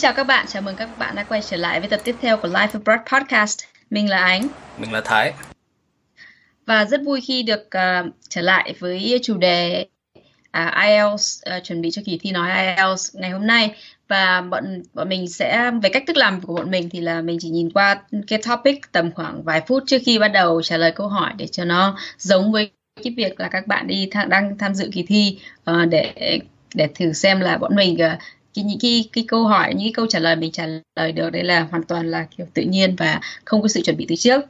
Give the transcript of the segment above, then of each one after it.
chào các bạn, chào mừng các bạn đã quay trở lại với tập tiếp theo của Life Abroad Podcast. Mình là Ánh. Mình là Thái. Và rất vui khi được uh, trở lại với chủ đề uh, IELTS, uh, chuẩn bị cho kỳ thi nói IELTS ngày hôm nay. Và bọn bọn mình sẽ về cách thức làm của bọn mình thì là mình chỉ nhìn qua cái topic tầm khoảng vài phút trước khi bắt đầu trả lời câu hỏi để cho nó giống với cái việc là các bạn đi th- đang tham dự kỳ thi uh, để để thử xem là bọn mình uh, cái những cái cái câu hỏi những cái câu trả lời mình trả lời được đấy là hoàn toàn là kiểu tự nhiên và không có sự chuẩn bị từ trước.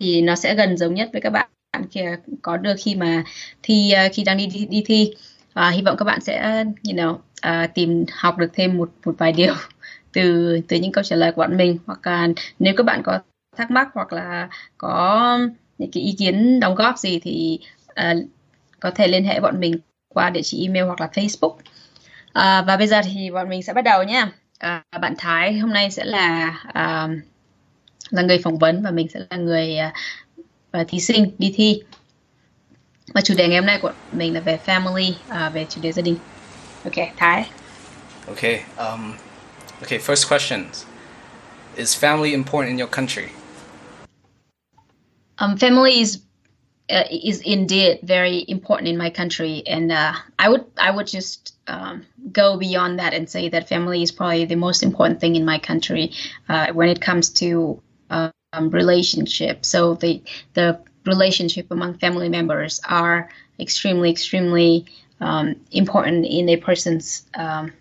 Thì nó sẽ gần giống nhất với các bạn kia à, có được khi mà thi à, khi đang đi đi, đi thi. Và hy vọng các bạn sẽ you know uh, tìm học được thêm một một vài điều từ từ những câu trả lời của bọn mình. Hoặc là nếu các bạn có thắc mắc hoặc là có những cái ý kiến đóng góp gì thì uh, có thể liên hệ bọn mình qua địa chỉ email hoặc là Facebook. À, và bây giờ thì bọn mình sẽ bắt đầu nhé. À, bạn Thái hôm nay sẽ là à, là người phỏng vấn và mình sẽ là người à, thí sinh đi thi. Và chủ đề ngày hôm nay của mình là về family, à, về chủ đề gia đình. Ok, Thái. Okay. Um, okay. First question: Is family important in your country? Um, family is uh, is indeed very important in my country, and uh, I would I would just um, go beyond that and say that family is probably the most important thing in my country uh, when it comes to um, relationship. So the the relationship among family members are extremely extremely um, important in a person's um,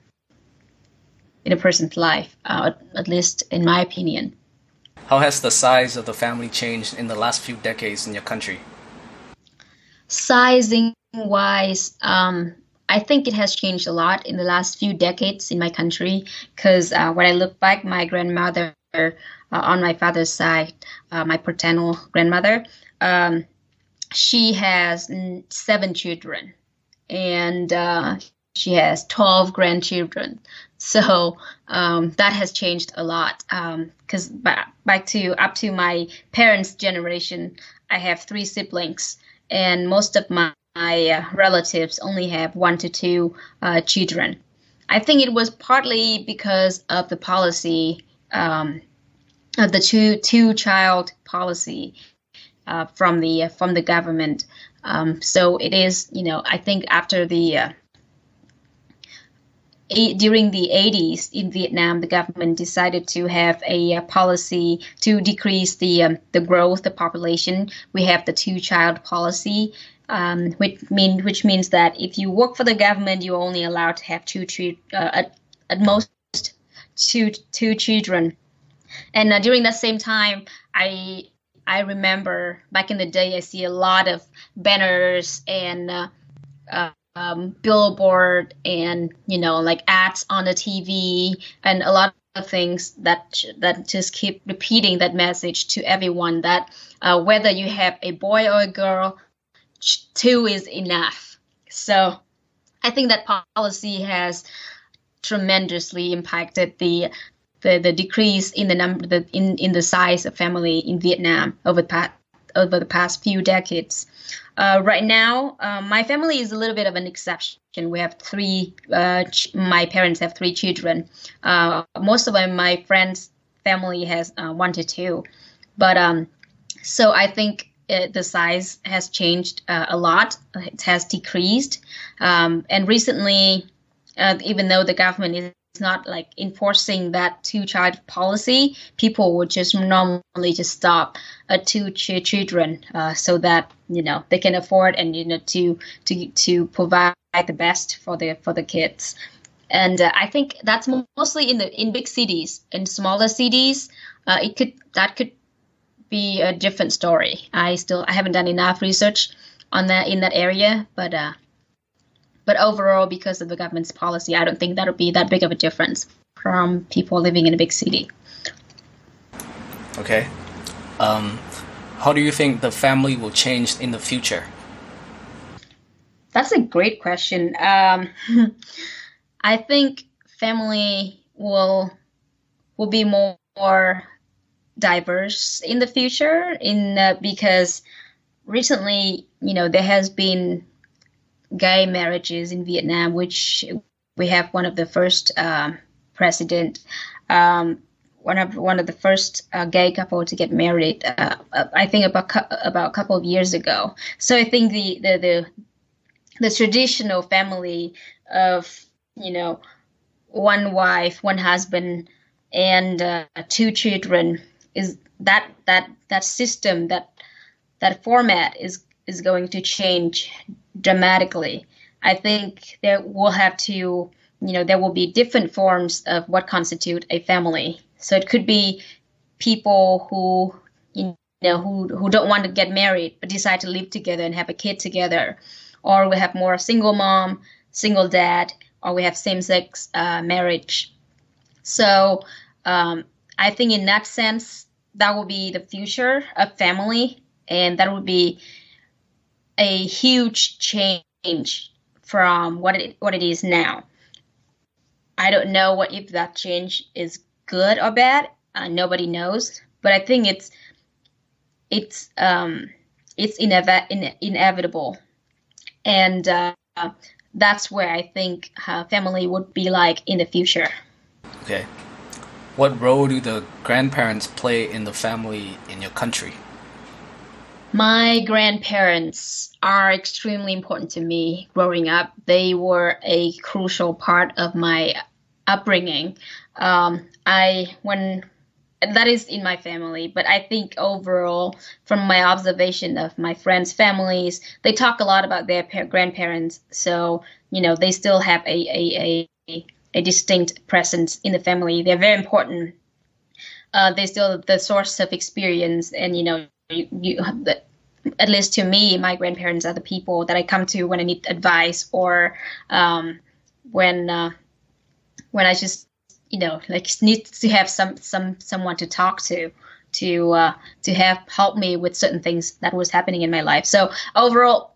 in a person's life, uh, at least in my opinion. How has the size of the family changed in the last few decades in your country? Sizing wise, um, I think it has changed a lot in the last few decades in my country because uh, when I look back, my grandmother uh, on my father's side, uh, my paternal grandmother, um, she has seven children and uh, she has 12 grandchildren. So um, that has changed a lot because um, back, back to up to my parents' generation, I have three siblings and most of my my uh, relatives only have one to two uh, children. I think it was partly because of the policy, um, of the two two child policy uh, from the from the government. Um, so it is, you know, I think after the uh, during the 80s in Vietnam, the government decided to have a, a policy to decrease the um, the growth, the population. We have the two child policy, um, which mean which means that if you work for the government, you're only allowed to have two uh, at, at most two two children. And uh, during that same time, I I remember back in the day, I see a lot of banners and uh, uh, um, billboard and you know like ads on the TV and a lot of things that that just keep repeating that message to everyone that uh, whether you have a boy or a girl two is enough. So I think that policy has tremendously impacted the the, the decrease in the number the, in, in the size of family in Vietnam over the past over the past few decades. Uh, right now, uh, my family is a little bit of an exception. We have three. Uh, ch- my parents have three children. Uh, most of them, my friends' family has uh, one to two, but um, so I think it, the size has changed uh, a lot. It has decreased, um, and recently, uh, even though the government is not like enforcing that two-child policy, people would just normally just stop at two ch- children, uh, so that you know they can afford and you know to to to provide the best for the for the kids. And uh, I think that's mostly in the in big cities. In smaller cities, uh, it could that could be a different story. I still I haven't done enough research on that in that area, but uh, but overall, because of the government's policy, I don't think that'll be that big of a difference from people living in a big city. Okay. Um, how do you think the family will change in the future? That's a great question. Um, I think family will will be more diverse in the future in uh, because recently you know there has been gay marriages in Vietnam which we have one of the first um, president. Um, one of one of the first uh, gay couple to get married. Uh, uh I think about about a couple of years ago. So I think the the the, the traditional family of you know one wife, one husband, and uh, two children is that that that system that that format is is going to change dramatically. I think that we'll have to, you know, there will be different forms of what constitute a family. So it could be people who, you know, who, who don't want to get married but decide to live together and have a kid together. Or we have more single mom, single dad, or we have same sex uh, marriage. So um, I think in that sense, that will be the future of family, and that would be a huge change from what it what it is now. I don't know what if that change is good or bad. Uh, nobody knows, but I think it's it's um, it's inev- in- inevitable, and uh, that's where I think family would be like in the future. Okay, what role do the grandparents play in the family in your country? My grandparents are extremely important to me growing up. They were a crucial part of my upbringing. Um, I when that is in my family, but I think overall, from my observation of my friends' families, they talk a lot about their grandparents. So you know, they still have a a, a a distinct presence in the family. They're very important. Uh, they're still the source of experience, and you know, you, you at least to me, my grandparents are the people that I come to when I need advice or um, when uh, when I just you know like need to have some some someone to talk to to uh, to have help me with certain things that was happening in my life. So overall,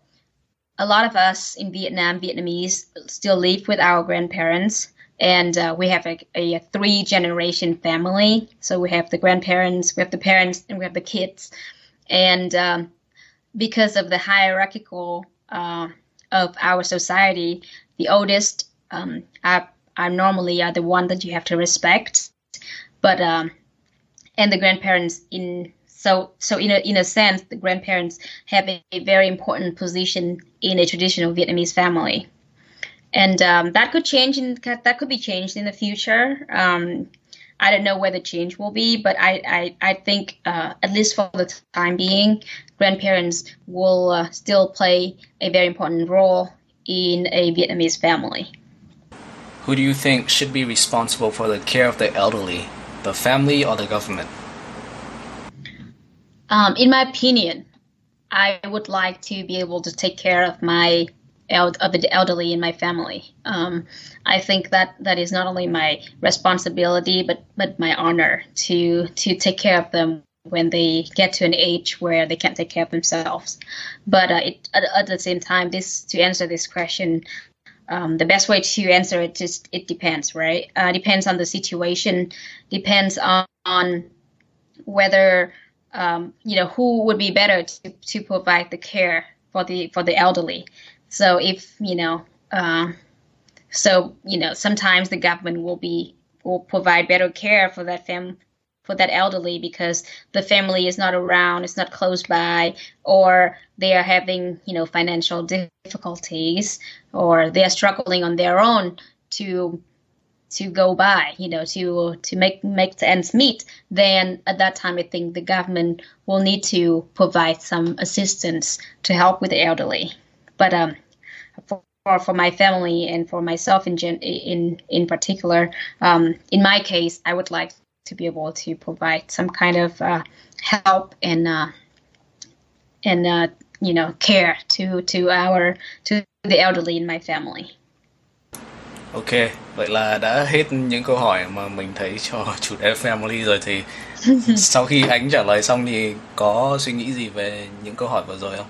a lot of us in Vietnam, Vietnamese, still live with our grandparents and uh, we have a, a, three generation family. So we have the grandparents, we have the parents, and we have the kids. And um, because of the hierarchical uh, of our society, the oldest um, are, are normally are the one that you have to respect. But um, and the grandparents in so so in a in a sense, the grandparents have a, a very important position in a traditional Vietnamese family and um, that could change in that could be changed in the future. I don't know where the change will be, but I I, I think uh, at least for the time being, grandparents will uh, still play a very important role in a Vietnamese family. Who do you think should be responsible for the care of the elderly, the family or the government? Um, in my opinion, I would like to be able to take care of my of the elderly in my family. Um, I think that that is not only my responsibility, but but my honor to to take care of them when they get to an age where they can't take care of themselves. But uh, it, at, at, the same time, this to answer this question, um, the best way to answer it just it depends, right? Uh, depends on the situation, depends on, on whether um, you know who would be better to, to provide the care for the for the elderly. So if you know, uh, so you know, sometimes the government will be will provide better care for that fam for that elderly because the family is not around, it's not close by, or they are having you know financial difficulties, or they are struggling on their own to to go by, you know, to to make make the ends meet, then at that time I think the government will need to provide some assistance to help with the elderly. But um, for for my family and for myself in gen- in in particular, um, in my case, I would like to be able to provide some kind of uh, help and uh, and uh, you know care to to our to the elderly in my family. Ok, vậy là đã hết những câu hỏi mà mình thấy cho chủ đề family rồi thì sau khi anh trả lời xong thì có suy nghĩ gì về những câu hỏi vừa rồi không?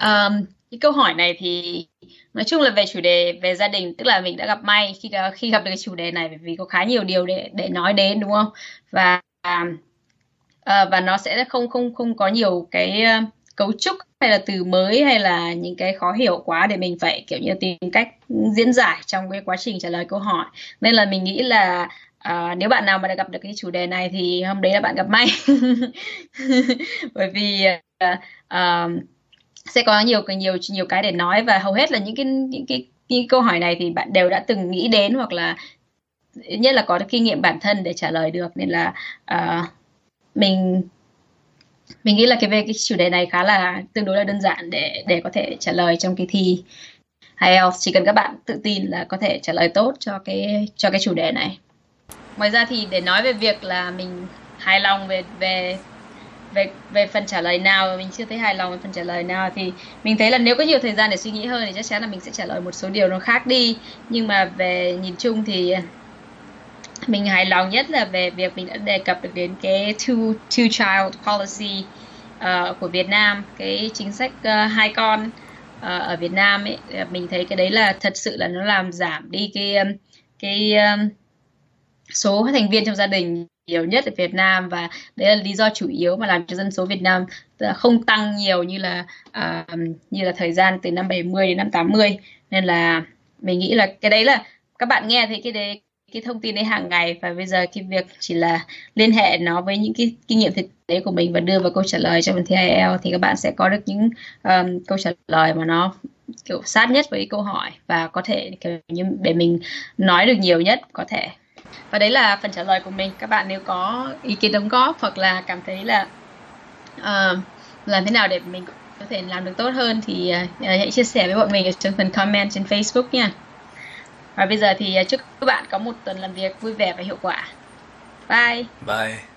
Um, cái câu hỏi này thì nói chung là về chủ đề về gia đình tức là mình đã gặp may khi khi gặp được cái chủ đề này bởi vì có khá nhiều điều để để nói đến đúng không? Và à, ờ, và nó sẽ không không không có nhiều cái ờ, cấu trúc hay là từ mới hay là những cái khó hiểu quá để mình phải kiểu như tìm cách diễn giải trong cái quá trình trả lời câu hỏi. Nên là mình nghĩ là À, nếu bạn nào mà đã gặp được cái chủ đề này thì hôm đấy là bạn gặp may. Bởi vì uh, uh, sẽ có nhiều nhiều nhiều cái để nói và hầu hết là những cái những cái, cái câu hỏi này thì bạn đều đã từng nghĩ đến hoặc là nhất là có kinh nghiệm bản thân để trả lời được. Nên là uh, mình mình nghĩ là cái về cái chủ đề này khá là tương đối là đơn giản để để có thể trả lời trong kỳ thi. IELTS chỉ cần các bạn tự tin là có thể trả lời tốt cho cái cho cái chủ đề này. Ngoài ra thì để nói về việc là mình hài lòng về về về về phần trả lời nào mình chưa thấy hài lòng về phần trả lời nào thì mình thấy là nếu có nhiều thời gian để suy nghĩ hơn thì chắc chắn là mình sẽ trả lời một số điều nó khác đi. Nhưng mà về nhìn chung thì à, mình hài lòng nhất là về việc mình đã đề cập được đến cái two two child policy uh, của Việt Nam. Cái chính sách uh, hai con uh, ở Việt Nam ấy mình thấy cái đấy là thật sự là nó làm giảm đi cái cái um, số thành viên trong gia đình nhiều nhất ở Việt Nam và đấy là lý do chủ yếu mà làm cho dân số Việt Nam không tăng nhiều như là uh, như là thời gian từ năm 70 đến năm 80 nên là mình nghĩ là cái đấy là các bạn nghe thấy cái đấy cái thông tin đấy hàng ngày và bây giờ cái việc chỉ là liên hệ nó với những cái kinh nghiệm thực tế của mình và đưa vào câu trả lời cho phần thi IELTS thì các bạn sẽ có được những um, câu trả lời mà nó kiểu sát nhất với câu hỏi và có thể kiểu như để mình nói được nhiều nhất có thể và đấy là phần trả lời của mình. Các bạn nếu có ý kiến đóng góp hoặc là cảm thấy là uh, làm thế nào để mình có thể làm được tốt hơn thì uh, hãy chia sẻ với bọn mình ở trong phần comment trên Facebook nha. Và bây giờ thì ờ, chúc các bạn có một tuần làm việc vui vẻ và hiệu quả. Bye. Bye.